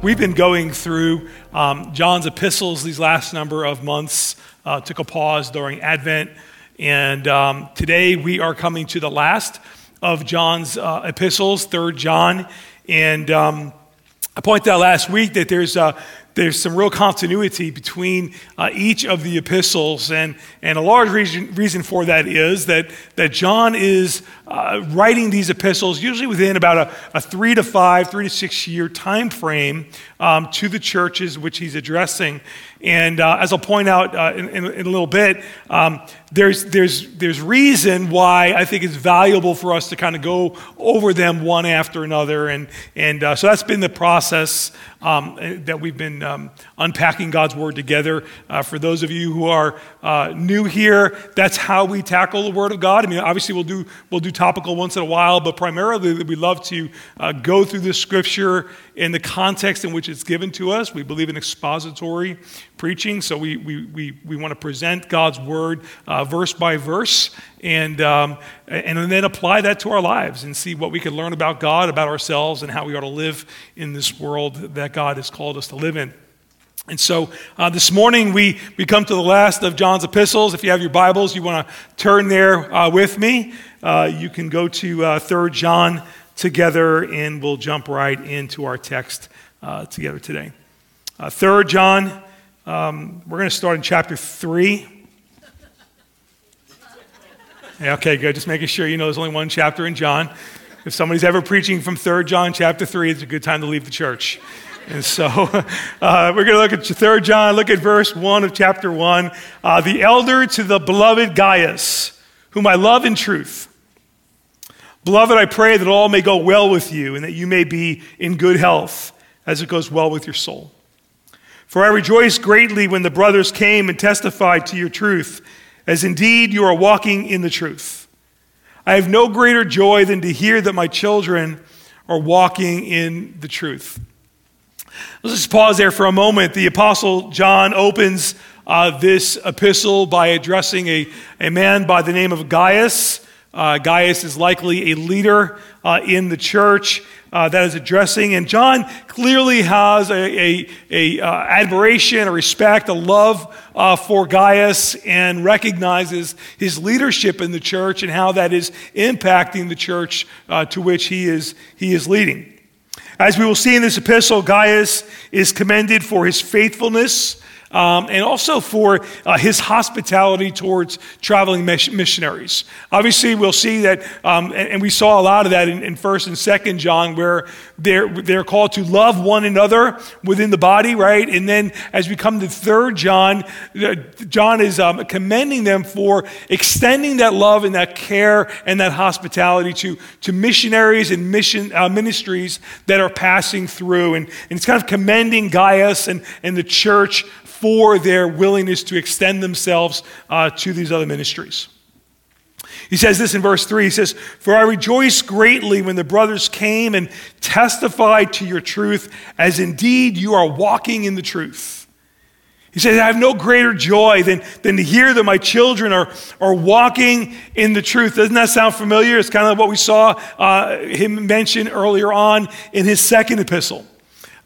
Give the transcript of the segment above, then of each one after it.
We've been going through um, John's epistles these last number of months. Uh, took a pause during Advent, and um, today we are coming to the last of John's uh, epistles, Third John. And um, I pointed out last week that there's uh, there's some real continuity between uh, each of the epistles. And, and a large reason, reason for that is that, that John is uh, writing these epistles usually within about a, a, three to five, three to six year time frame um, to the churches which he's addressing. And uh, as I'll point out uh, in, in, in, a little bit, um, there's, there's, there's reason why I think it's valuable for us to kind of go over them one after another. And, and uh, so that's been the process um, that we've been um, unpacking God's Word together. Uh, for those of you who are uh, new here, that's how we tackle the Word of God. I mean, obviously, we'll do, we'll do topical once in a while, but primarily we love to uh, go through the Scripture in the context in which it's given to us. We believe in expository preaching, so we, we, we, we want to present God's Word uh, verse by verse and, um, and then apply that to our lives and see what we can learn about God, about ourselves, and how we ought to live in this world that God has called us to live in. And so uh, this morning we, we come to the last of John's epistles. If you have your Bibles, you want to turn there uh, with me. Uh, you can go to uh, 3 John together and we'll jump right into our text uh, together today. Uh, 3 John, um, we're going to start in chapter 3. Yeah, okay, good. Just making sure you know there's only one chapter in John. If somebody's ever preaching from 3 John chapter 3, it's a good time to leave the church. And so uh, we're going to look at 3 John, look at verse 1 of chapter 1. Uh, the elder to the beloved Gaius, whom I love in truth. Beloved, I pray that all may go well with you and that you may be in good health as it goes well with your soul. For I rejoiced greatly when the brothers came and testified to your truth as indeed you are walking in the truth. I have no greater joy than to hear that my children are walking in the truth. Let's just pause there for a moment. The Apostle John opens uh, this epistle by addressing a, a man by the name of Gaius. Uh, Gaius is likely a leader uh, in the church uh, that is addressing. And John clearly has a, a, a uh, admiration, a respect, a love uh, for Gaius, and recognizes his leadership in the church and how that is impacting the church uh, to which he is, he is leading. As we will see in this epistle, Gaius is commended for his faithfulness um, and also for uh, his hospitality towards traveling missionaries. Obviously, we'll see that, um, and, and, we saw a lot of that in, 1st and 2nd John, where they're, they're called to love one another within the body, right? And then as we come to 3rd John, John is um, commending them for extending that love and that care and that hospitality to, to missionaries and mission uh, ministries that are passing through. And, and it's kind of commending Gaius and, and the church for their willingness to extend themselves uh, to these other ministries. He says this in verse 3. He says, For I rejoice greatly when the brothers came and testified to your truth, as indeed you are walking in the truth. He says, I have no greater joy than, than to hear that my children are, are walking in the truth. Doesn't that sound familiar? It's kind of what we saw uh, him mention earlier on in his second epistle.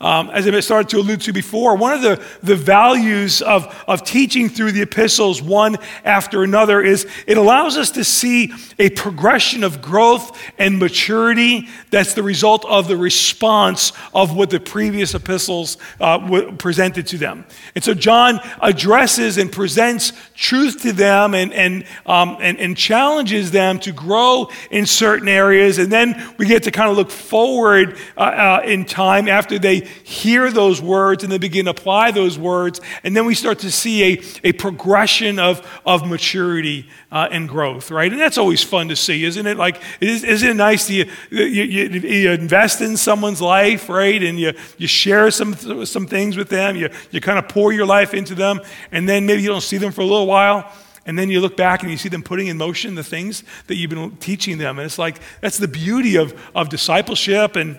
Um, as I started to allude to before, one of the, the values of, of teaching through the epistles one after another is it allows us to see a progression of growth and maturity that's the result of the response of what the previous epistles uh, presented to them. And so John addresses and presents truth to them and, and, um, and, and challenges them to grow in certain areas. And then we get to kind of look forward uh, uh, in time after they hear those words and then begin to apply those words. And then we start to see a, a progression of, of maturity uh, and growth, right? And that's always fun to see, isn't it? Like, isn't it nice to you, you, you, you invest in someone's life, right? And you, you share some, some things with them, you, you kind of pour your life into them, and then maybe you don't see them for a little while. And then you look back and you see them putting in motion the things that you've been teaching them. And it's like, that's the beauty of, of discipleship and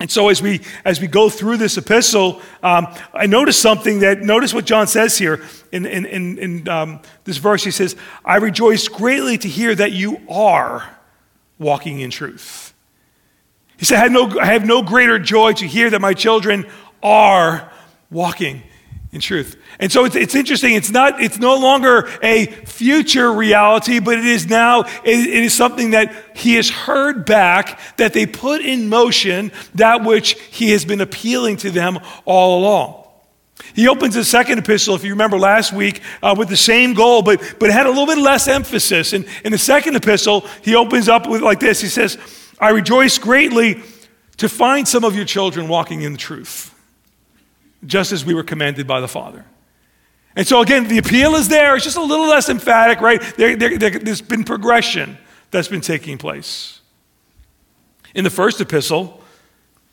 and so as we as we go through this epistle, um, I notice something that notice what John says here in in, in, in um, this verse. He says, "I rejoice greatly to hear that you are walking in truth." He said, I, no, I have no greater joy to hear that my children are walking in truth. And so it's, it's interesting. It's not, it's no longer a future reality, but it is now, it, it is something that he has heard back, that they put in motion that which he has been appealing to them all along. He opens his second epistle, if you remember last week, uh, with the same goal, but, but had a little bit less emphasis. And in the second epistle, he opens up with like this He says, I rejoice greatly to find some of your children walking in the truth, just as we were commanded by the Father. And so, again, the appeal is there. It's just a little less emphatic, right? There, there's been progression that's been taking place. In the first epistle,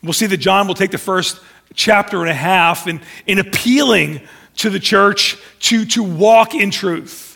we'll see that John will take the first chapter and a half in, in appealing to the church to, to walk in truth.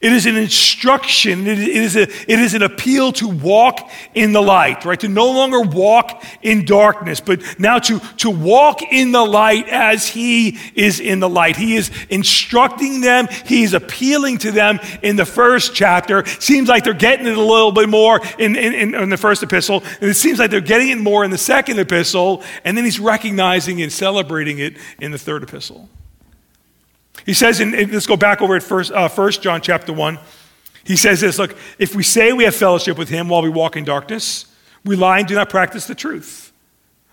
It is an instruction, it is, a, it is an appeal to walk in the light, right? To no longer walk in darkness, but now to, to walk in the light as He is in the light. He is instructing them, He is appealing to them in the first chapter. Seems like they're getting it a little bit more in, in, in the first epistle, and it seems like they're getting it more in the second epistle, and then He's recognizing and celebrating it in the third epistle. He says, in, let's go back over at first, uh, first John chapter 1. He says this Look, if we say we have fellowship with him while we walk in darkness, we lie and do not practice the truth.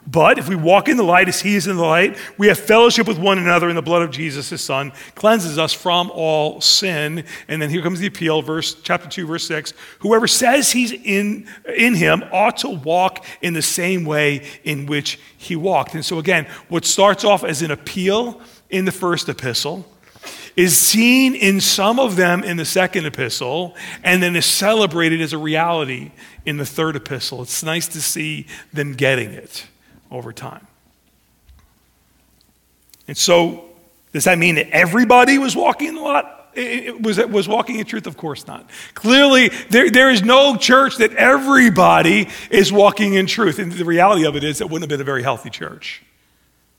But if we walk in the light as he is in the light, we have fellowship with one another, and the blood of Jesus, his son, cleanses us from all sin. And then here comes the appeal, verse chapter 2, verse 6. Whoever says he's in, in him ought to walk in the same way in which he walked. And so again, what starts off as an appeal in the first epistle is seen in some of them in the second epistle and then is celebrated as a reality in the third epistle. It's nice to see them getting it over time. And so, does that mean that everybody was walking in the lot? It was, was walking in truth? Of course not. Clearly, there, there is no church that everybody is walking in truth. And the reality of it is, it wouldn't have been a very healthy church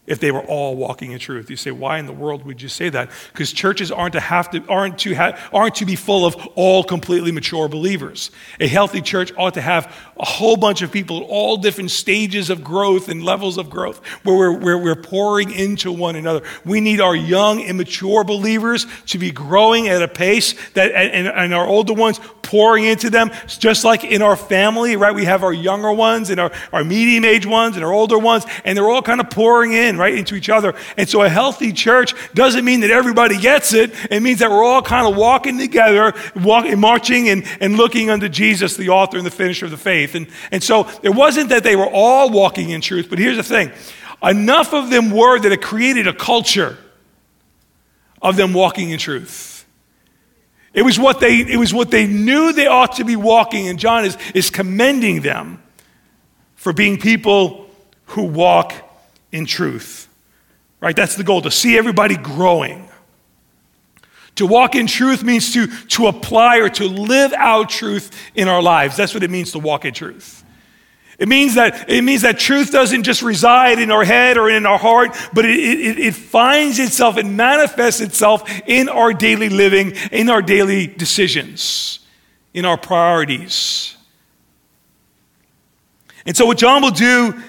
if they were all walking in truth. You say, why in the world would you say that? Because churches aren't to have to aren't to have, aren't to be full of all completely mature believers. A healthy church ought to have a whole bunch of people at all different stages of growth and levels of growth where we're, where we're pouring into one another. We need our young, immature believers to be growing at a pace that and, and our older ones pouring into them, just like in our family, right? We have our younger ones and our, our medium age ones and our older ones, and they're all kind of pouring in, right, into each other. And so a healthy church doesn't mean that everybody gets it. It means that we're all kind of walking together, walking, marching and, and looking unto Jesus, the author and the finisher of the faith. And, and so it wasn't that they were all walking in truth, but here's the thing. Enough of them were that it created a culture of them walking in truth. It was what they, it was what they knew they ought to be walking, and John is, is commending them for being people who walk in truth. Right? That's the goal, to see everybody growing. To walk in truth means to, to apply or to live out truth in our lives. That's what it means to walk in truth. It means that, it means that truth doesn't just reside in our head or in our heart, but it, it, it finds itself, it manifests itself in our daily living, in our daily decisions, in our priorities. And so, what John will do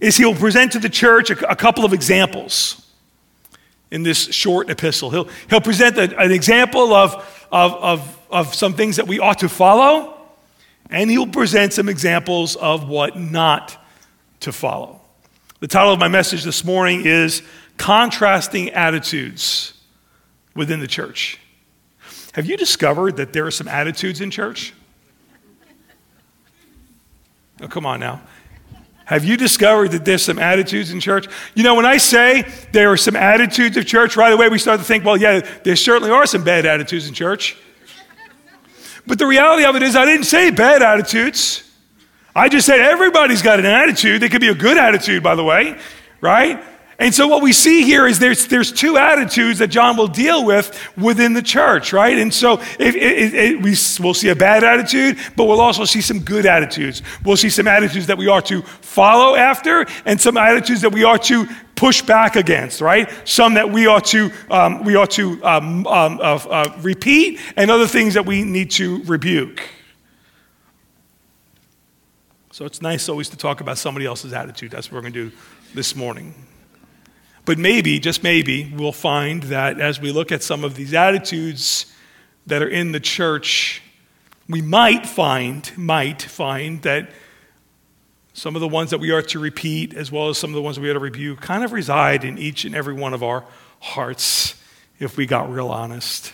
is he will present to the church a, a couple of examples in this short epistle. He'll, he'll present a, an example of, of, of, of some things that we ought to follow and he'll present some examples of what not to follow. The title of my message this morning is Contrasting Attitudes Within the Church. Have you discovered that there are some attitudes in church? Oh, come on now. Have you discovered that there's some attitudes in church? You know, when I say there are some attitudes of church, right away we start to think, well, yeah, there certainly are some bad attitudes in church. But the reality of it is, I didn't say bad attitudes. I just said everybody's got an attitude. They could be a good attitude, by the way, right? And so what we see here is there's, there's two attitudes that John will deal with within the church, right? And so we, we'll see a bad attitude, but we'll also see some good attitudes. We'll see some attitudes that we are to follow after and some attitudes that we are to push back against, right? Some that we ought to, um, we ought to um, um, uh, uh, repeat and other things that we need to rebuke. So it's nice always to talk about somebody else's attitude. That's what we're going to do this morning. But maybe, just maybe, we'll find that as we look at some of these attitudes that are in the church, we might find, might find that some of the ones that we are to repeat, as well as some of the ones we are to review, kind of reside in each and every one of our hearts if we got real honest.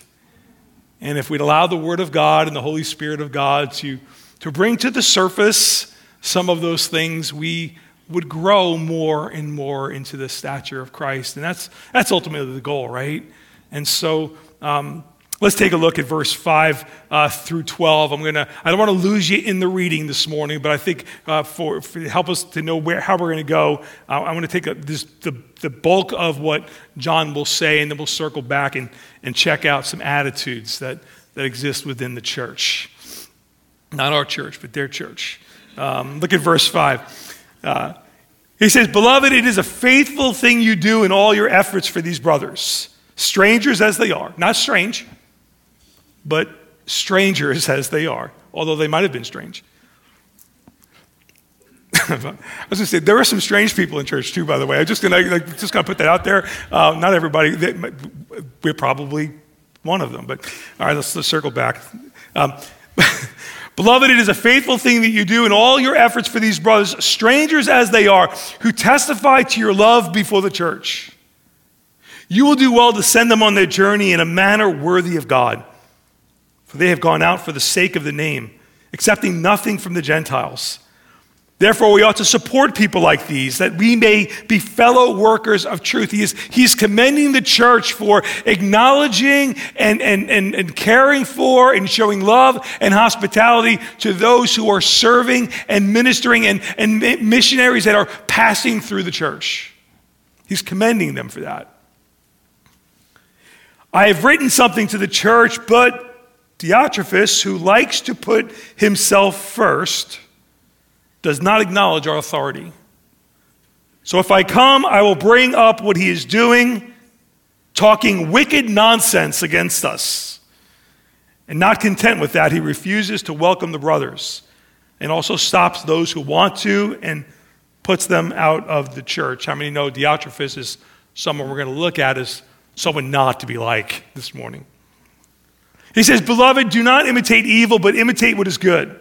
And if we'd allow the Word of God and the Holy Spirit of God to, to bring to the surface some of those things, we would grow more and more into the stature of Christ. And that's, that's ultimately the goal, right? And so, um, Let's take a look at verse 5 uh, through 12. I'm gonna, I don't want to lose you in the reading this morning, but I think uh, for, for help us to know where, how we're going to go, uh, I'm going to take a, this, the, the bulk of what John will say, and then we'll circle back and, and check out some attitudes that, that exist within the church. Not our church, but their church. Um, look at verse 5. Uh, he says, Beloved, it is a faithful thing you do in all your efforts for these brothers, strangers as they are, not strange but strangers as they are, although they might have been strange. I was going to say there are some strange people in church too. By the way, I'm just gonna like, just gonna put that out there. Uh, not everybody. They, we're probably one of them. But all right, let's, let's circle back. Um, Beloved, it is a faithful thing that you do in all your efforts for these brothers, strangers as they are, who testify to your love before the church. You will do well to send them on their journey in a manner worthy of God for they have gone out for the sake of the name, accepting nothing from the Gentiles. Therefore, we ought to support people like these, that we may be fellow workers of truth. He is, he's commending the church for acknowledging and, and, and, and caring for and showing love and hospitality to those who are serving and ministering and, and missionaries that are passing through the church. He's commending them for that. I have written something to the church, but Diotrephes, who likes to put himself first, does not acknowledge our authority. So if I come, I will bring up what he is doing, talking wicked nonsense against us. And not content with that, he refuses to welcome the brothers and also stops those who want to and puts them out of the church. How many know Diotrephes is someone we're going to look at as someone not to be like this morning? He says, Beloved, do not imitate evil, but imitate what is good.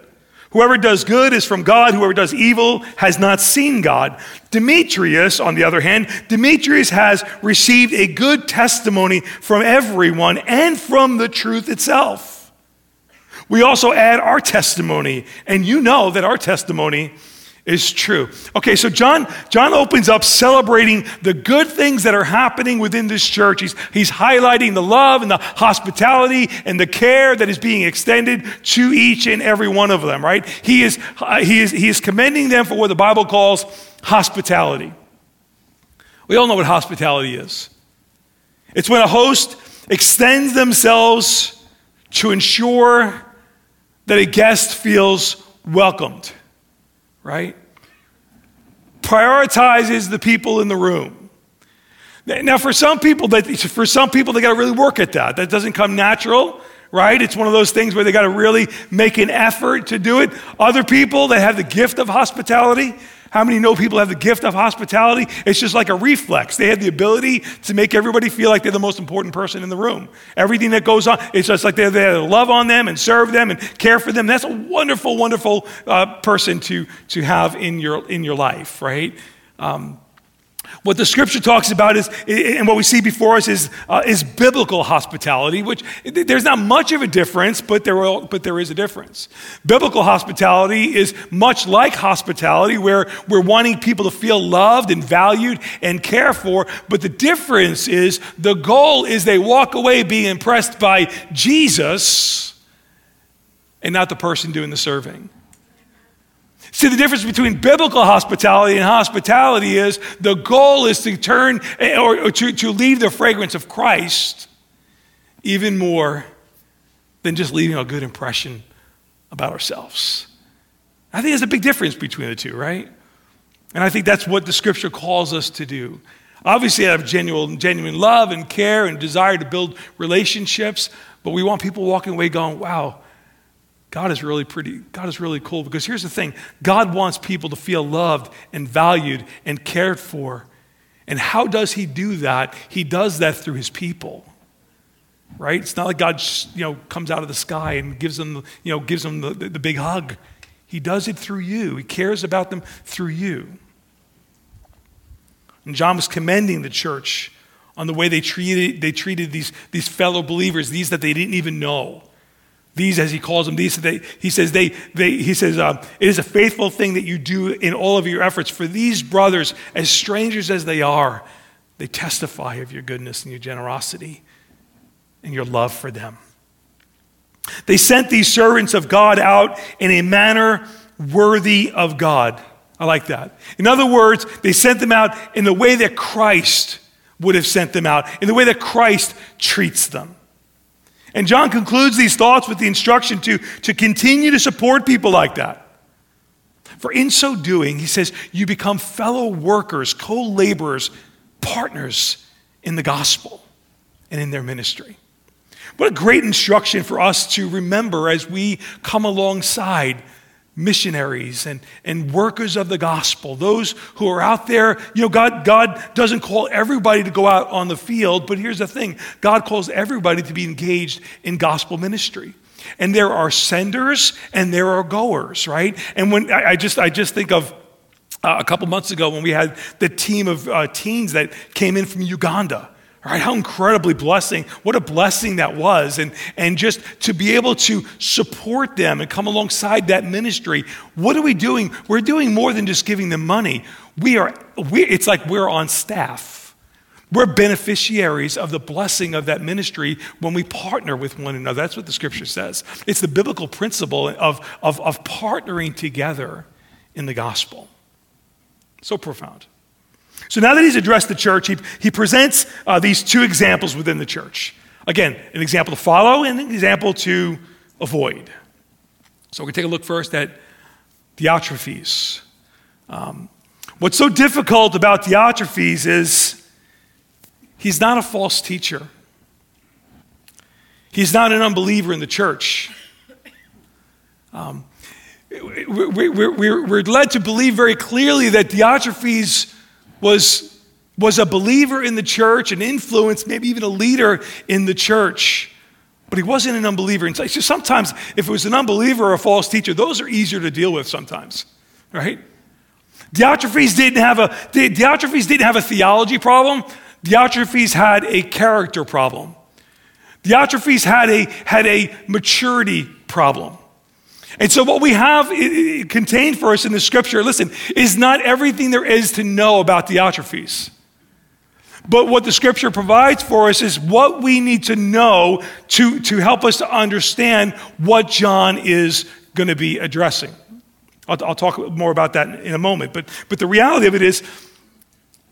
Whoever does good is from God. Whoever does evil has not seen God. Demetrius, on the other hand, Demetrius has received a good testimony from everyone and from the truth itself. We also add our testimony, and you know that our testimony is true. Okay, so John, John opens up celebrating the good things that are happening within this church. He's, he's highlighting the love and the hospitality and the care that is being extended to each and every one of them, right? He is, uh, he is, he is commending them for what the Bible calls hospitality. We all know what hospitality is it's when a host extends themselves to ensure that a guest feels welcomed right? Prioritizes the people in the room. Now, for some people, that for some people, they got to really work at that. That doesn't come natural, right? It's one of those things where they got to really make an effort to do it. Other people that have the gift of hospitality, how many know people have the gift of hospitality? It's just like a reflex. They have the ability to make everybody feel like they're the most important person in the room. Everything that goes on, it's just like they have to love on them and serve them and care for them. That's a wonderful, wonderful uh, person to, to have in your, in your life, right? Um, what the scripture talks about is, and what we see before us is, uh, is biblical hospitality, which there's not much of a difference, but there, but there is a difference. Biblical hospitality is much like hospitality, where we're wanting people to feel loved and valued and cared for, but the difference is the goal is they walk away being impressed by Jesus and not the person doing the serving. See, the difference between biblical hospitality and hospitality is the goal is to turn eh, or, to, to leave the fragrance of Christ even more than just leaving a good impression about ourselves. I think there's a big difference between the two, right? And I think that's what the scripture calls us to do. Obviously, I have genuine, genuine love and care and desire to build relationships, but we want people walking away going, wow, God is really pretty, God is really cool because here's the thing God wants people to feel loved and valued and cared for. And how does he do that? He does that through his people. Right? It's not like God, you know, comes out of the sky and gives them, you know, gives them the, the, the big hug. He does it through you. He cares about them through you. And John was commending the church on the way they treated, they treated these, these fellow believers, these that they didn't even know. These, as he calls them, these, they, he says, they, they, he says uh, it is a faithful thing that you do in all of your efforts. For these brothers, as strangers as they are, they testify of your goodness and your generosity and your love for them. They sent these servants of God out in a manner worthy of God. I like that. In other words, they sent them out in the way that Christ would have sent them out, in the way that Christ treats them. And John concludes these thoughts with the instruction to, to continue to support people like that. For in so doing, he says, you become fellow workers, co laborers, partners in the gospel and in their ministry. What a great instruction for us to remember as we come alongside missionaries and, and workers of the gospel, those who are out there. You know, God, God doesn't call everybody to go out on the field, but here's the thing God calls everybody to be engaged in gospel ministry. And there are senders and there are goers, right? And when I, I just I just think of uh, a couple months ago when we had the team of uh, teens that came in from Uganda Right? How incredibly blessing, what a blessing that was. And, and just to be able to support them and come alongside that ministry. What are we doing? We're doing more than just giving them money. We are, we, it's like we're on staff. We're beneficiaries of the blessing of that ministry when we partner with one another. That's what the scripture says. It's the biblical principle of, of, of partnering together in the gospel. So profound. So now that he's addressed the church, he, he presents uh, these two examples within the church. Again, an example to follow and an example to avoid. So we're to take a look first at Diotrephes. Um, what's so difficult about Diotrephes is he's not a false teacher. He's not an unbeliever in the church. Um, we, are led to believe very clearly that Diotrephes was, was a believer in the church, an influence, maybe even a leader in the church. But he wasn't an unbeliever. And so sometimes, if it was an unbeliever or a false teacher, those are easier to deal with sometimes, right? Diotrephes didn't have a, Diotrephes didn't have a theology problem. Diotrephes had a character problem. Diotrephes had a, had a maturity problem. And so, what we have contained for us in the scripture, listen, is not everything there is to know about Diotrephes. But what the scripture provides for us is what we need to know to, to help us to understand what John is going to be addressing. I'll, I'll, talk more about that in a moment. But, but the reality of it is,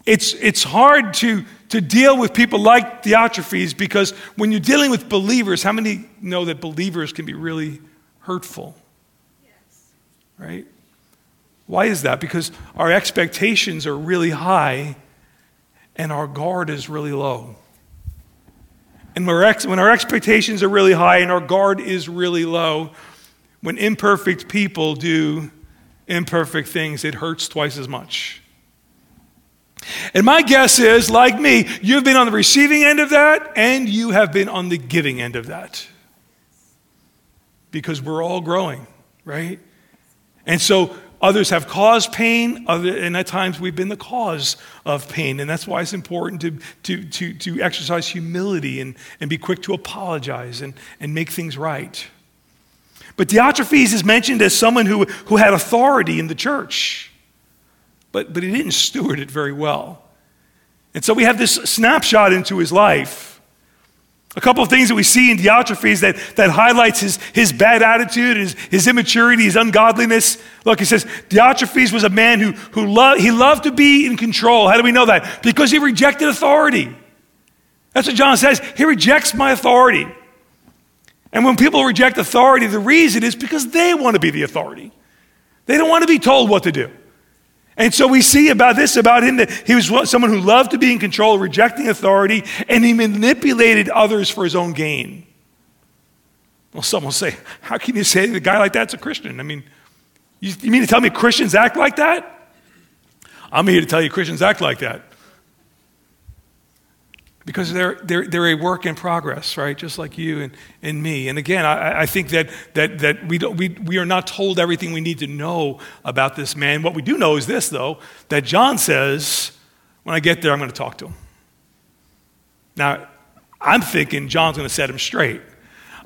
it's, it's hard to, to deal with people like Diotrephes because when you're dealing with believers, how many know that believers can be really hurtful? Right? Why is that? Because our expectations are really high and our guard is really low. And when our expectations are really high and our guard is really low, when imperfect people do imperfect things, it hurts twice as much. And my guess is, like me, you've been on the receiving end of that and you have been on the giving end of that. Because we're all growing, right? And so others have caused pain, other, and at times we've been the cause of pain. And that's why it's important to, to, to, to exercise humility and, and be quick to apologize and, and make things right. But Diotrephes is mentioned as someone who, who had authority in the church, but, but he didn't steward it very well. And so we have this snapshot into his life. A couple of things that we see in Diotrephes that, that highlights his, his bad attitude, his, his immaturity, his ungodliness. Look, he says Diotrephes was a man who, who loved, he loved to be in control. How do we know that? Because he rejected authority. That's what John says. He rejects my authority. And when people reject authority, the reason is because they want to be the authority. They don't want to be told what to do. And so we see about this about him that he was someone who loved to be in control, rejecting authority, and he manipulated others for his own gain. Well, some will say, How can you say a guy like that's a Christian? I mean, you, you mean to tell me Christians act like that? I'm here to tell you Christians act like that. Because they're, they're, they're a work in progress, right? Just like you and, and me. And again, I, I think that, that, that we, don't, we, we are not told everything we need to know about this man. What we do know is this, though, that John says, when I get there, I'm going to talk to him. Now, I'm thinking John's going to set him straight.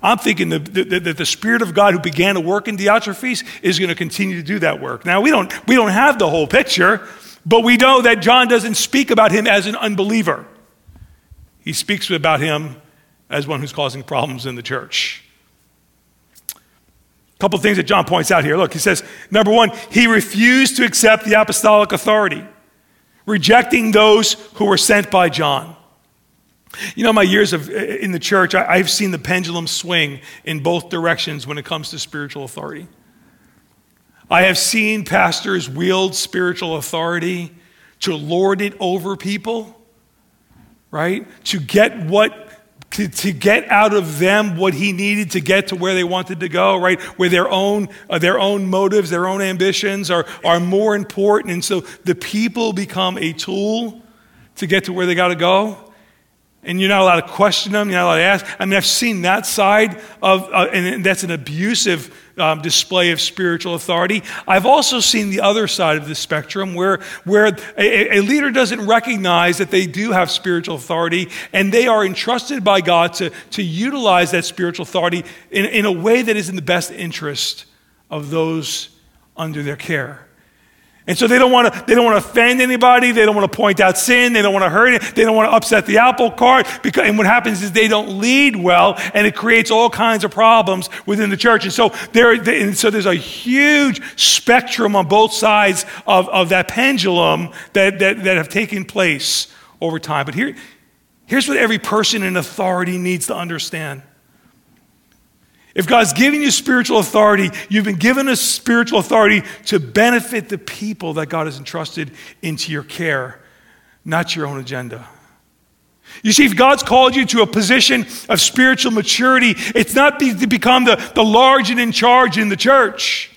I'm thinking that the, the, the, Spirit of God who began to work in Diotrephes is going to continue to do that work. Now, we don't, we don't have the whole picture, but we know that John doesn't speak about him as an unbeliever. He speaks about him as one who's causing problems in the church. A couple things that John points out here. Look, he says, number one, he refused to accept the apostolic authority, rejecting those who were sent by John. You know, my years of, in the church, I, I've seen the pendulum swing in both directions when it comes to spiritual authority. I have seen pastors wield spiritual authority to lord it over people right? To get what to, get out of them what he needed to get to where they wanted to go, right? Where their own, uh, their own motives, their own ambitions are, are more important. And so the people become a tool to get to where they got to go. And you're not allowed to question them, you're not allowed to ask. I mean, I've seen that side of, uh, and that's an abusive um, display of spiritual authority. I've also seen the other side of the spectrum where, where a, a, leader doesn't recognize that they do have spiritual authority and they are entrusted by God to, to utilize that spiritual authority in, in a way that is in the best interest of those under their care. And so they don't want to, they don't want to offend anybody. They don't want to point out sin. They don't want to hurt it. They don't want to upset the apple cart. Because, and what happens is they don't lead well and it creates all kinds of problems within the church. And so there, and so there's a huge spectrum on both sides of, of that pendulum that, that, that have taken place over time. But here, here's what every person in authority needs to understand. If God's giving you spiritual authority, you've been given a spiritual authority to benefit the people that God has entrusted into your care, not your own agenda. You see, if God's called you to a position of spiritual maturity, it's not to become the, the large and in charge in the church,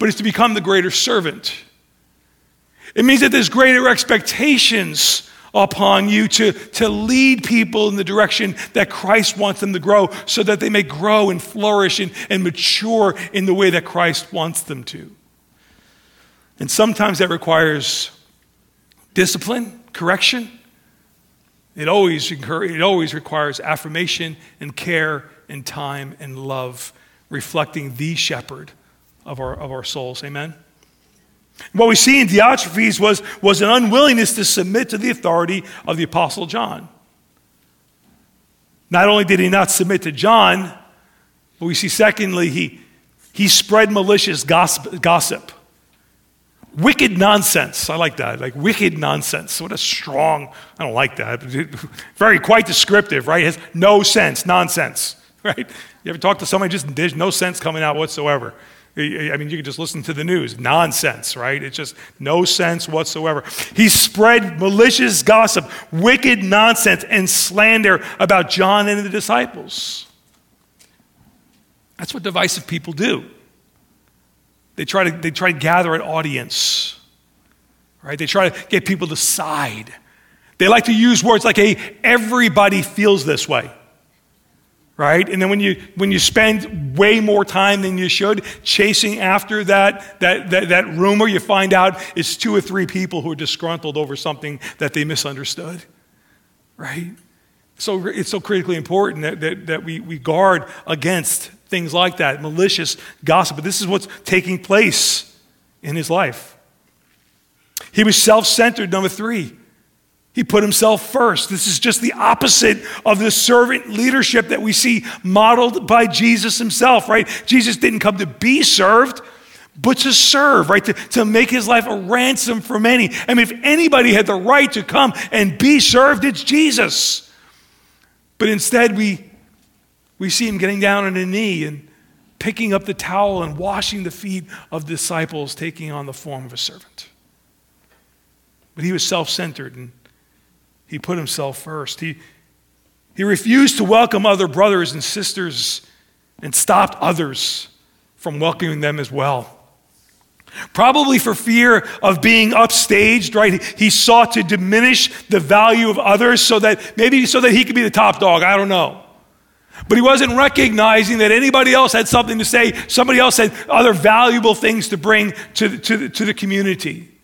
but it's to become the greater servant. It means that there's greater expectations upon you to, to lead people in the direction that Christ wants them to grow so that they may grow and flourish and, and mature in the way that Christ wants them to. And sometimes that requires discipline, correction. It always, it always requires affirmation and care and time and love, reflecting the shepherd of our, of our souls. Amen? What we see in Diotrephes was, was an unwillingness to submit to the authority of the Apostle John. Not only did he not submit to John, but we see, secondly, he, he spread malicious gossip, gossip. Wicked nonsense. I like that. Like wicked nonsense. What a strong, I don't like that. Very quite descriptive, right? It has no sense, nonsense, right? You ever talk to somebody, just there's no sense coming out whatsoever. I mean, you can just listen to the news. Nonsense, right? It's just no sense whatsoever. He spread malicious gossip, wicked nonsense, and slander about John and the disciples. That's what divisive people do. They try to, they try to gather an audience, right? They try to get people to side. They like to use words like, hey, everybody feels this way right? And then when you when you spend way more time than you should chasing after that that that, that rumor, you find out it's two or three people who are disgruntled over something that they misunderstood, right? So it's so critically important that, that, that we, we guard against things like that, malicious gossip. But this is what's taking place in his life. He was self centered, number three. He put himself first. This is just the opposite of the servant leadership that we see modeled by Jesus himself, right? Jesus didn't come to be served, but to serve, right? To, to make his life a ransom for many. I mean, if anybody had the right to come and be served, it's Jesus. But instead, we, we see him getting down on a knee and picking up the towel and washing the feet of disciples, taking on the form of a servant. But he was self centered and he put himself first. He, he refused to welcome other brothers and sisters and stopped others from welcoming them as well. Probably for fear of being upstaged, right? He sought to diminish the value of others so that maybe so that he could be the top dog. I don't know. But he wasn't recognizing that anybody else had something to say, somebody else had other valuable things to bring to, to, to the community.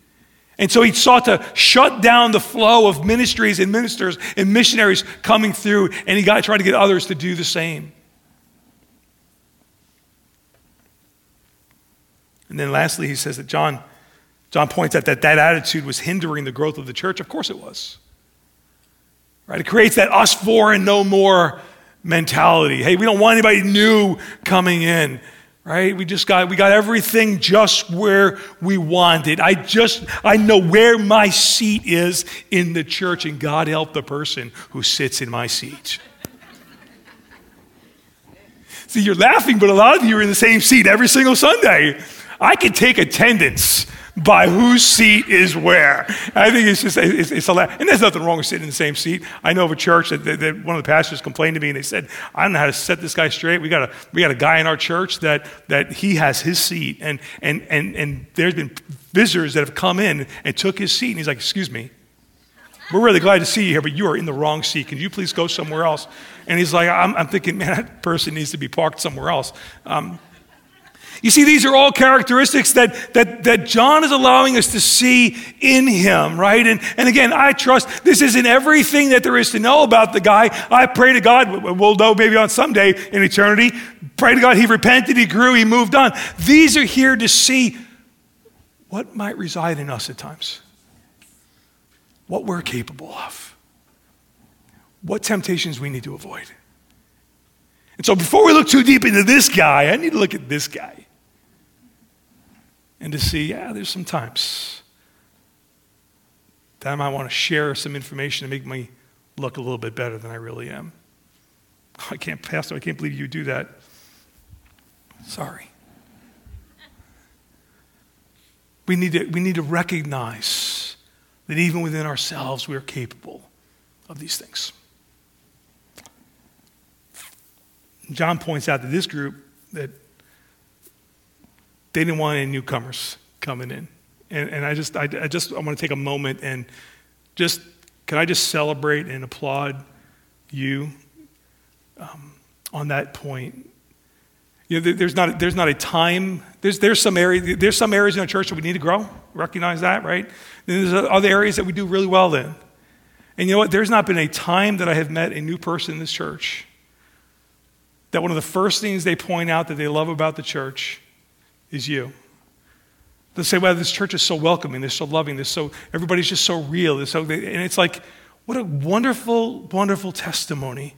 And so he sought to shut down the flow of ministries and ministers and missionaries coming through, and he got trying to get others to do the same. And then lastly, he says that John, John points out that that attitude was hindering the growth of the church. Of course it was. Right? It creates that us four and no more mentality. Hey, we don't want anybody new coming in. Right? We just got we got everything just where we wanted. I just I know where my seat is in the church, and God help the person who sits in my seat. See, you're laughing, but a lot of you are in the same seat every single Sunday. I can take attendance by whose seat is where. I think it's just, it's, it's a lot. And there's nothing wrong with sitting in the same seat. I know of a church that, that, that, one of the pastors complained to me and they said, I don't know how to set this guy straight. We got a, we got a guy in our church that, that he has his seat. And, and, and, and there's been visitors that have come in and took his seat. And he's like, Excuse me. We're really glad to see you here, but you are in the wrong seat. Can you please go somewhere else? And he's like, I'm, I'm thinking, man, that person needs to be parked somewhere else. Um, you see, these are all characteristics that, that, that John is allowing us to see in him, right? And, and again, I trust this isn't everything that there is to know about the guy. I pray to God, we'll know maybe on someday in eternity. Pray to God, he repented, he grew, he moved on. These are here to see what might reside in us at times, what we're capable of, what temptations we need to avoid. And so before we look too deep into this guy, I need to look at this guy and to see, yeah, there's some times that I might want to share some information to make me look a little bit better than I really am. I can't, Pastor, I can't believe you do that. Sorry. We need to, we need to recognize that even within ourselves, we are capable of these things. John points out to this group that they didn't want any newcomers coming in. And, and I just, I, I just, I want to take a moment and just, can I just celebrate and applaud you um, on that point? You know, there's not, there's not a time, there's, there's, some area, there's some areas in our church that we need to grow, recognize that, right? Then there's other areas that we do really well in. And you know what? There's not been a time that I have met a new person in this church that one of the first things they point out that they love about the church is you. They say, wow, this church is so welcoming, they're so loving, they're so, everybody's just so real. So, and it's like, what a wonderful, wonderful testimony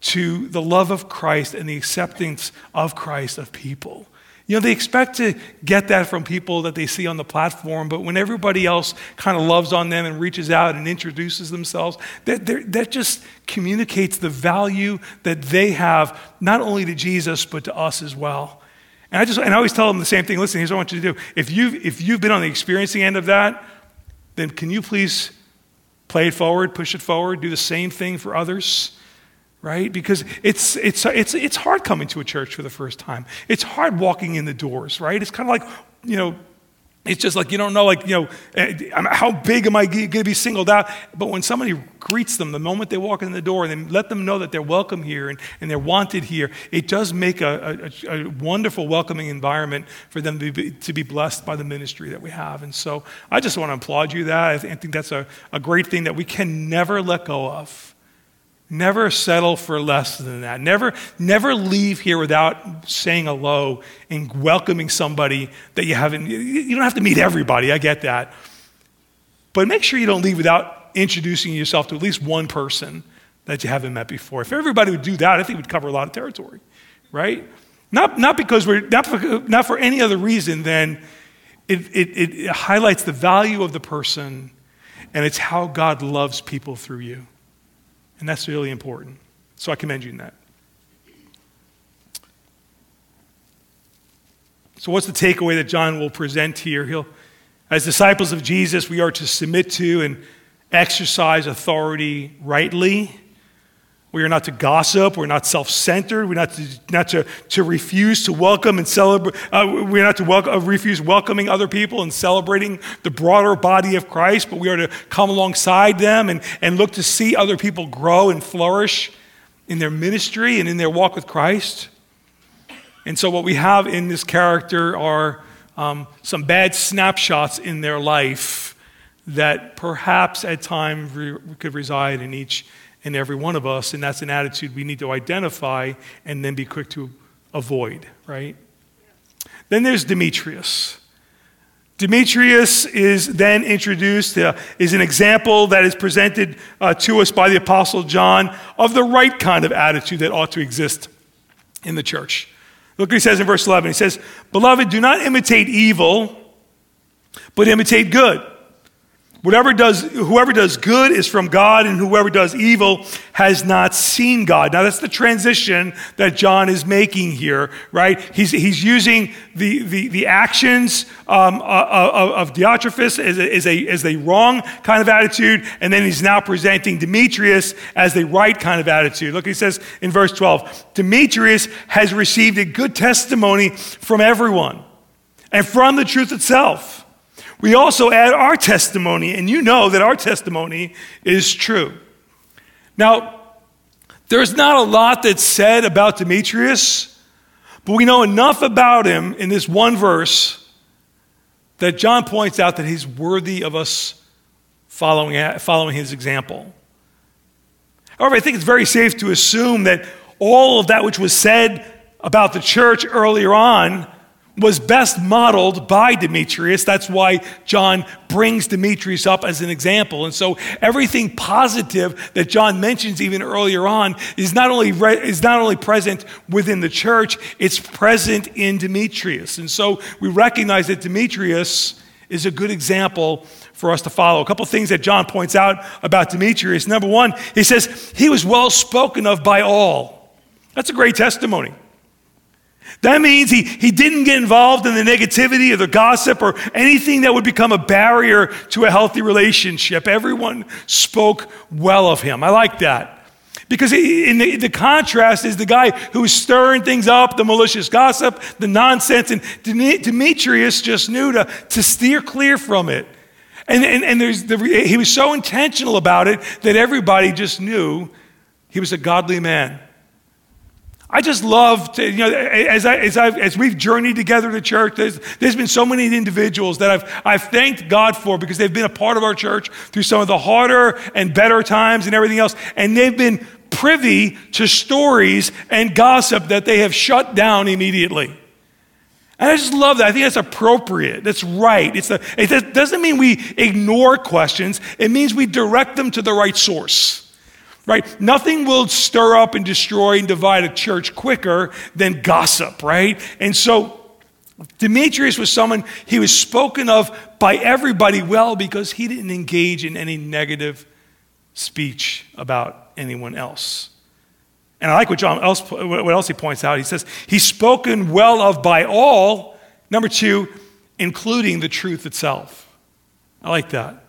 to the love of Christ and the acceptance of Christ of people. You know, they expect to get that from people that they see on the platform, but when everybody else kind of loves on them and reaches out and introduces themselves, that, that just communicates the value that they have, not only to Jesus, but to us as well. And I just and I always tell them the same thing. Listen, here's what I want you to do. If you've if you've been on the experiencing end of that, then can you please play it forward, push it forward, do the same thing for others? Right? Because it's it's it's it's hard coming to a church for the first time. It's hard walking in the doors, right? It's kind of like, you know, it's just like you don't know, like, you know, eh, how big am I going to be singled out? But when somebody greets them the moment they walk in the door and let them know that they're welcome here and, and they're wanted here, it does make a, a, a wonderful, welcoming environment for them to be, to be blessed by the ministry that we have. And so I just want to applaud you that. I, I think that's a, a great thing that we can never let go of. Never settle for less than that. Never, never leave here without saying hello and welcoming somebody that you haven't. You don't have to meet everybody, I get that. But make sure you don't leave without introducing yourself to at least one person that you haven't met before. If everybody would do that, I think we'd cover a lot of territory, right? Not, not because we're, not for, not for any other reason than it, it, it highlights the value of the person and it's how God loves people through you. And that's really important. So I commend you in that. So, what's the takeaway that John will present here? He'll, as disciples of Jesus, we are to submit to and exercise authority rightly. We are not to gossip. We're not self centered. We're not to, not to, to refuse to welcome and celebrate. Uh, we're not to welcome, uh, refuse welcoming other people and celebrating the broader body of Christ, but we are to come alongside them and, and look to see other people grow and flourish in their ministry and in their walk with Christ. And so, what we have in this character are um, some bad snapshots in their life that perhaps at times re- could reside in each in every one of us, and that's an attitude we need to identify and then be quick to avoid, right? Then there's Demetrius. Demetrius is then introduced, uh, is an example that is presented uh, to us by the Apostle John of the right kind of attitude that ought to exist in the church. Look what he says in verse 11. He says, Beloved, do not imitate evil, but imitate good. Whatever does, whoever does good is from God, and whoever does evil has not seen God. Now, that's the transition that John is making here, right? He's, he's using the, the, the actions um, of, of Diotrephes as a, as, a, as a wrong kind of attitude, and then he's now presenting Demetrius as the right kind of attitude. Look, he says in verse 12 Demetrius has received a good testimony from everyone and from the truth itself. We also add our testimony, and you know that our testimony is true. Now, there's not a lot that's said about Demetrius, but we know enough about him in this one verse that John points out that he's worthy of us following, following his example. However, I think it's very safe to assume that all of that which was said about the church earlier on was best modeled by Demetrius. That's why John brings Demetrius up as an example. And so everything positive that John mentions even earlier on is not only, re- is not only present within the church, it's present in Demetrius. And so we recognize that Demetrius is a good example for us to follow. A couple things that John points out about Demetrius. Number one, he says he was well spoken of by all. That's a great testimony. That means he, he didn't get involved in the negativity or the gossip or anything that would become a barrier to a healthy relationship. Everyone spoke well of him. I like that. Because in the, the contrast is the guy who's stirring things up, the malicious gossip, the nonsense, and Demetrius just knew to, to steer clear from it. And, and, and there's the, he was so intentional about it that everybody just knew he was a godly man. I just love to, you know, as, I, as, I've, as we've journeyed together to church, there's, there's been so many individuals that I've, I've thanked God for because they've been a part of our church through some of the harder and better times and everything else. And they've been privy to stories and gossip that they have shut down immediately. And I just love that. I think that's appropriate. That's right. It's a, it doesn't mean we ignore questions, it means we direct them to the right source right? Nothing will stir up and destroy and divide a church quicker than gossip, right? And so Demetrius was someone, he was spoken of by everybody well because he didn't engage in any negative speech about anyone else. And I like what John else, what else he points out. He says, he's spoken well of by all. Number two, including the truth itself. I like that.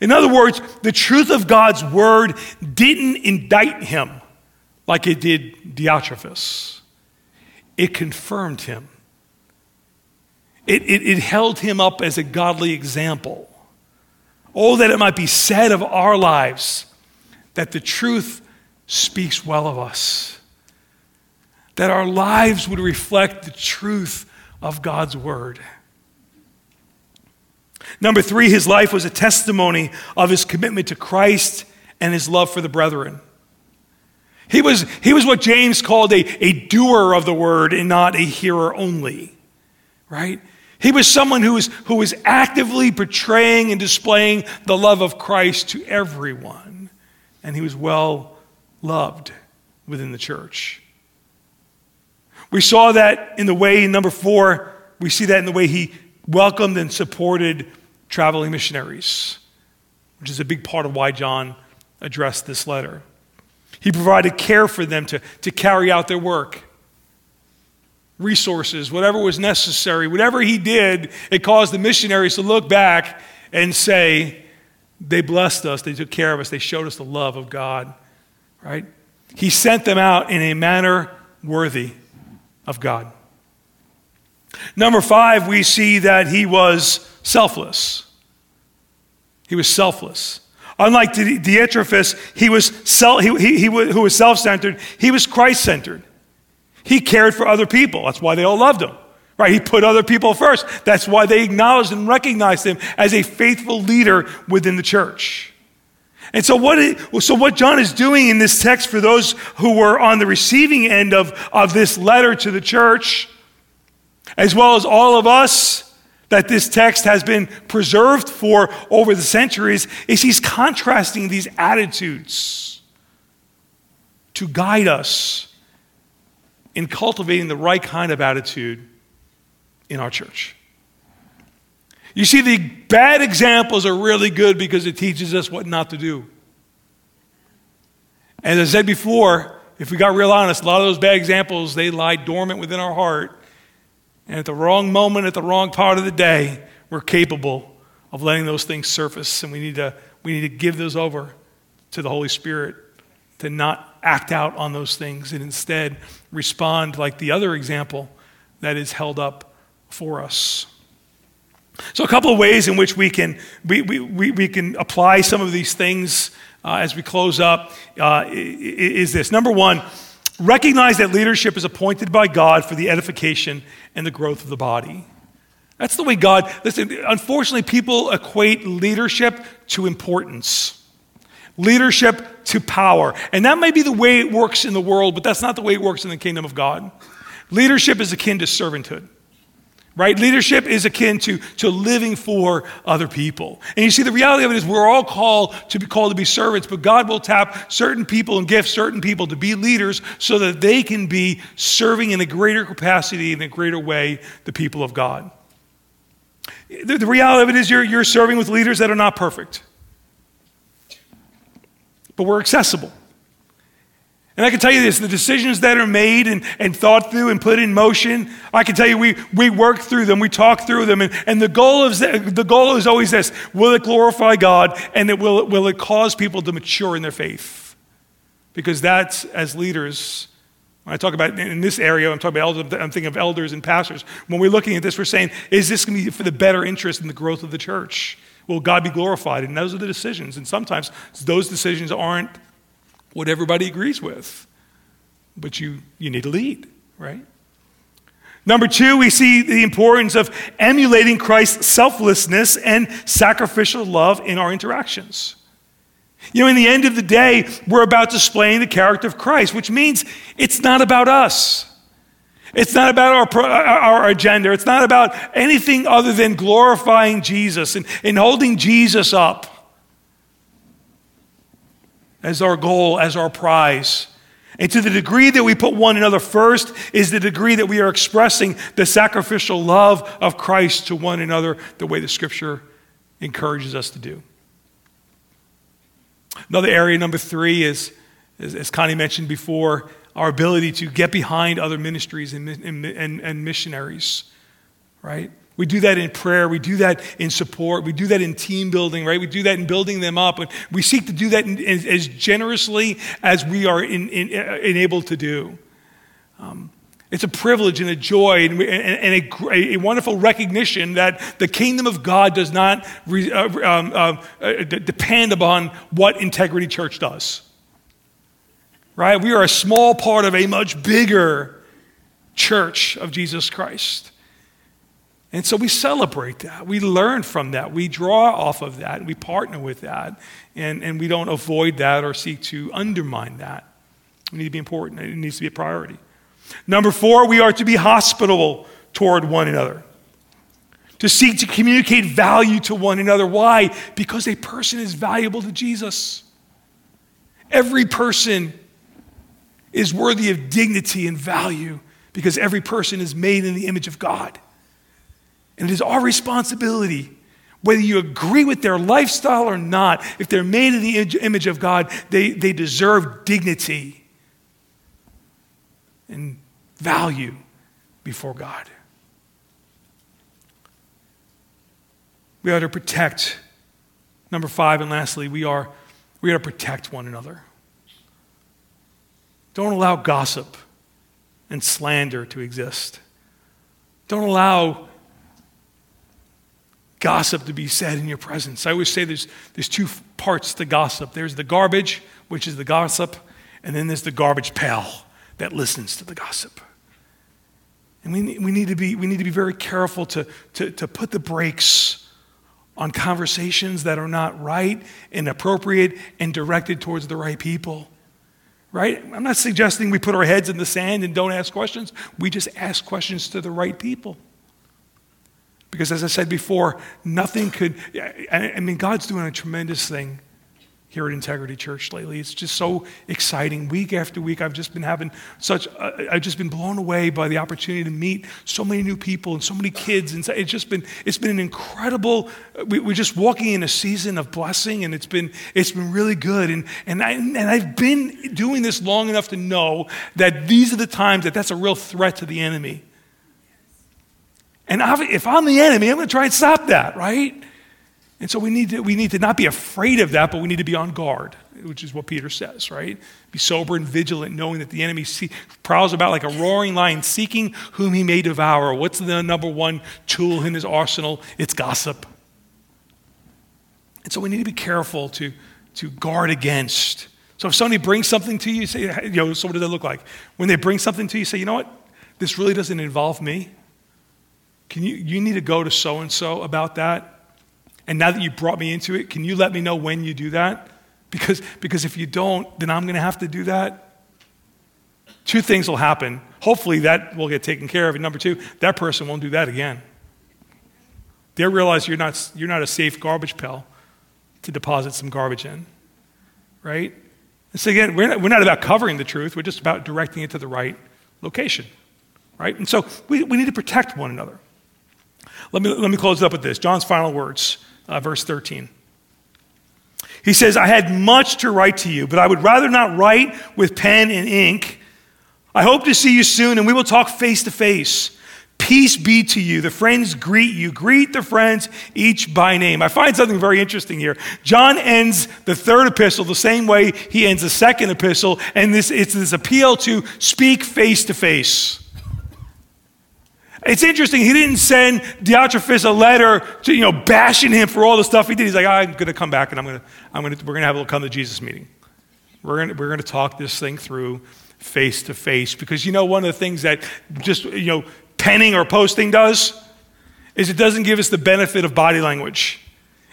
In other words, the truth of God's word didn't indict him like it did Diotrephes, it confirmed him. It, it, it, held him up as a godly example. Oh, that it might be said of our lives that the truth speaks well of us, that our lives would reflect the truth of God's word. Number three, his life was a testimony of his commitment to Christ and his love for the brethren. He was, he was what James called a, a doer of the word and not a hearer only, right? He was someone who was, who was actively portraying and displaying the love of Christ to everyone. And he was well loved within the church. We saw that in the way, number four, we see that in the way he welcomed and supported traveling missionaries, which is a big part of why John addressed this letter. He provided care for them to, to carry out their work, resources, whatever was necessary. Whatever he did, it caused the missionaries to look back and say, They blessed us, they took care of us, they showed us the love of God, right? He sent them out in a manner worthy of God. Number five, we see that he was selfless. He was selfless. Unlike Diotrephes, he was self, he, he, he, who was self centered, he was Christ centered. He cared for other people. That's why they all loved him. Right? He put other people first. That's why they acknowledged and recognized him as a faithful leader within the church. And so what, it, so what John is doing in this text for those who were on the receiving end of, of this letter to the church, as well as all of us that this text has been preserved for over the centuries, is he's contrasting these attitudes to guide us in cultivating the right kind of attitude in our church. You see, the bad examples are really good because it teaches us what not to do. And as I said before, if we got real honest, a lot of those bad examples, they lie dormant within our heart. And at the wrong moment, at the wrong part of the day, we're capable of letting those things surface. And we need to, we need to give those over to the Holy Spirit to not act out on those things and instead respond like the other example that is held up for us. So, a couple of ways in which we can, we, we, we we can apply some of these things uh, as we close up uh, is this. Number one, recognize that leadership is appointed by God for the edification and the growth of the body. That's the way God, listen, unfortunately, people equate leadership to importance leadership to power. And that may be the way it works in the world, but that's not the way it works in the kingdom of God. Leadership is akin to servanthood right? Leadership is akin to, to living for other people. And you see, the reality of it is we're all called to be called to be servants, but God will tap certain people and gift certain people to be leaders so that they can be serving in a greater capacity, in a greater way, the people of God. The, the reality of it is you're, you're serving with leaders that are not perfect, but we're accessible. And I can tell you this the decisions that are made and, and thought through and put in motion, I can tell you we, we work through them, we talk through them. And, and the, goal is, the goal is always this will it glorify God and it will, will it cause people to mature in their faith? Because that's, as leaders, when I talk about in this area, I'm talking about elders, I'm thinking of elders and pastors. When we're looking at this, we're saying, is this going to be for the better interest in the growth of the church? Will God be glorified? And those are the decisions. And sometimes those decisions aren't what everybody agrees with. But you, you need to lead, right? Number two, we see the importance of emulating Christ's selflessness and sacrificial love in our interactions. You know, in the end of the day, we're about displaying the character of Christ, which means it's not about us. It's not about our, uh, our agenda. It's not about anything other than glorifying Jesus and, and holding Jesus up as our goal, as our prize. And to the degree that we put one another first is the degree that we are expressing the sacrificial love of Christ to one another the way the scripture encourages us to do. Another area, number three, is, as Connie mentioned before, our ability to get behind other ministries and, and, and, and missionaries, right? We do that in prayer. We do that in support. We do that in team building, right? We do that in building them up. And we seek to do that in, in, as generously as we are in, enabled to do. Um, it's a privilege and a joy and, and a, a, wonderful recognition that the kingdom of God does not re, uh, um, uh, uh, depend upon what Integrity Church does. Right? We are a small part of a much bigger church of Jesus Christ. And so we celebrate that. We learn from that. We draw off of that. We partner with that. And, and we don't avoid that or seek to undermine that. We need to be important. It needs to be a priority. Number four, we are to be hospitable toward one another. To seek to communicate value to one another. Why? Because a person is valuable to Jesus. Every person is worthy of dignity and value because every person is made in the image of God. And it is our responsibility, whether you agree with their lifestyle or not, if they're made in the image of God, they, they deserve dignity and value before God. We are to protect. Number five, and lastly, we are, we are to protect one another. Don't allow gossip and slander to exist. Don't allow gossip to be said in your presence. I always say there's, there's two parts to gossip there's the garbage, which is the gossip, and then there's the garbage pail that listens to the gossip. And we, we, need, to be, we need to be very careful to, to, to put the brakes on conversations that are not right and appropriate and directed towards the right people. Right? I'm not suggesting we put our heads in the sand and don't ask questions. We just ask questions to the right people. Because as I said before, nothing could, I mean, God's doing a tremendous thing here at Integrity Church lately. It's just so exciting. Week after week, I've just been having such, uh, I've just been blown away by the opportunity to meet so many new people and so many kids. And it's just been, it's been an incredible, we, are just walking in a season of blessing and it's been, it's been really good. And, and, I, and I've been doing this long enough to know that these are the times that that's a real threat to the enemy. And if I'm the enemy, I'm going to try and stop that, right? And so we need, to, we need to not be afraid of that, but we need to be on guard, which is what Peter says, right? Be sober and vigilant, knowing that the enemy see, prowls about like a roaring lion, seeking whom he may devour. What's the number one tool in his arsenal? It's gossip. And so we need to be careful to, to guard against. So if somebody brings something to you, say, you know, so what does that look like? When they bring something to you, say, you know what? This really doesn't involve me. Can you, you need to go to so and so about that and now that you brought me into it, can you let me know when you do that? Because, because if you don't, then I'm going to have to do that. Two things will happen. Hopefully, that will get taken care of. And number two, that person won't do that again. They'll realize you're not, you're not a safe garbage pail to deposit some garbage in, right? And so, again, we're not, we're not about covering the truth, we're just about directing it to the right location, right? And so, we, we need to protect one another. Let me, let me close up with this John's final words uh, verse 13. He says, I had much to write to you, but I would rather not write with pen and ink. I hope to see you soon, and we will talk face to face. Peace be to you. The friends greet you. Greet the friends each by name. I find something very interesting here. John ends the third epistle the same way he ends the second epistle, and this, it's this appeal to speak face to face. It's interesting, he didn't send Diotrephes a letter to, you know, bashing him for all the stuff he did. He's like, I'm going to come back and I'm going to, I'm going to, we're going to have a little come to Jesus meeting. We're going to, we're going to talk this thing through face to face because, you know, one of the things that just, you know, penning or posting does is it doesn't give us the benefit of body language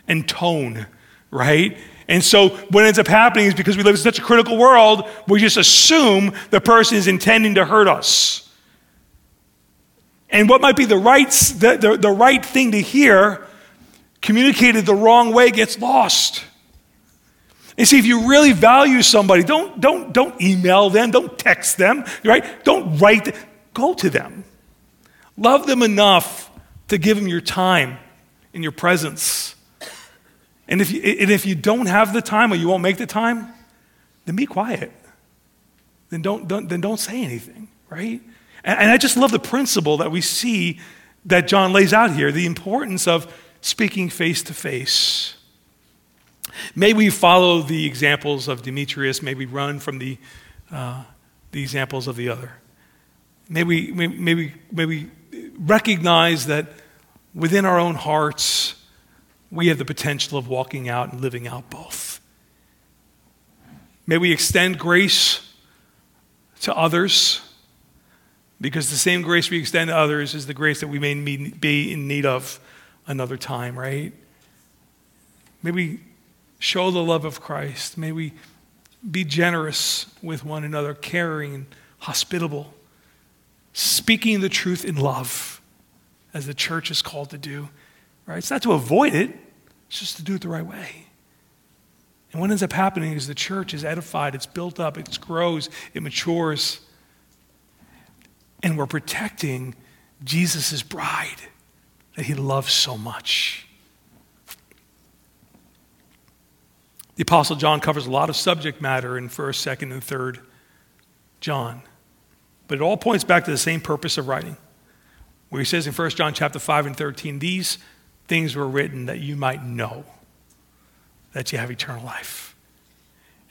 and tone, right? And so what ends up happening is because we live in such a critical world, we just assume the person is intending to hurt us. And what might be the right, the, the, the right thing to hear, communicated the wrong way, gets lost. And see, if you really value somebody, don't, don't, don't email them, don't text them, right? Don't write, go to them. Love them enough to give them your time and your presence. And if you, and if you don't have the time or you won't make the time, then be quiet. Then don't, don't, then don't say anything, right? And I just love the principle that we see that John lays out here the importance of speaking face to face. May we follow the examples of Demetrius, may we run from the, uh, the examples of the other. May we, may, may, we, may we recognize that within our own hearts, we have the potential of walking out and living out both. May we extend grace to others because the same grace we extend to others is the grace that we may be in need of another time, right? May we show the love of Christ. May we be generous with one another, caring hospitable, speaking the truth in love, as the church is called to do. Right? It's not to avoid it, it's just to do it the right way. And what ends up happening is the church is edified, it's built up, it grows, it matures and we're protecting Jesus' bride that he loves so much. The Apostle John covers a lot of subject matter in 1st, 2nd, and 3rd John. But it all points back to the same purpose of writing. Where he says in 1 John chapter 5 and 13, these things were written that you might know that you have eternal life.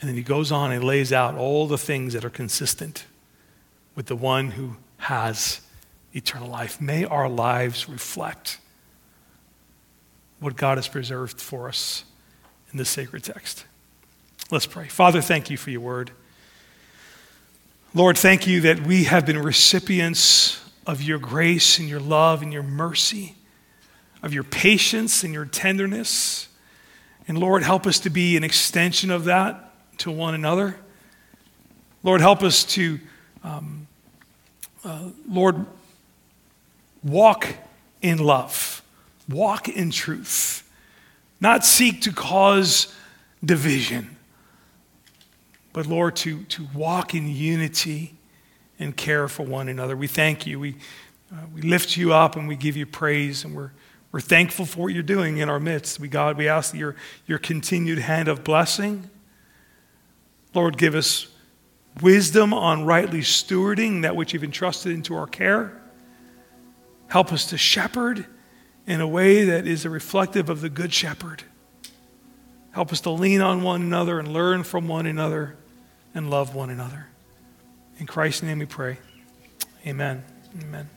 And then he goes on and lays out all the things that are consistent with the one who has eternal life. May our lives reflect what God has preserved for us in this sacred text. Let's pray. Father, thank you for your word. Lord, thank you that we have been recipients of your grace and your love and your mercy, of your patience and your tenderness. And Lord, help us to be an extension of that to one another. Lord, help us to, um, uh, Lord, walk in love, walk in truth, not seek to cause division, but Lord, to, to walk in unity and care for one another. We thank you. We, uh, we lift you up and we give you praise, and we're, we're thankful for what you're doing in our midst. We, God, we ask your, your continued hand of blessing. Lord, give us wisdom on rightly stewarding that which you've entrusted into our care. Help us to shepherd in a way that is reflective of the Good Shepherd. Help us to lean on one another and learn from one another and love one another. In Christ's name we pray. Amen. Amen.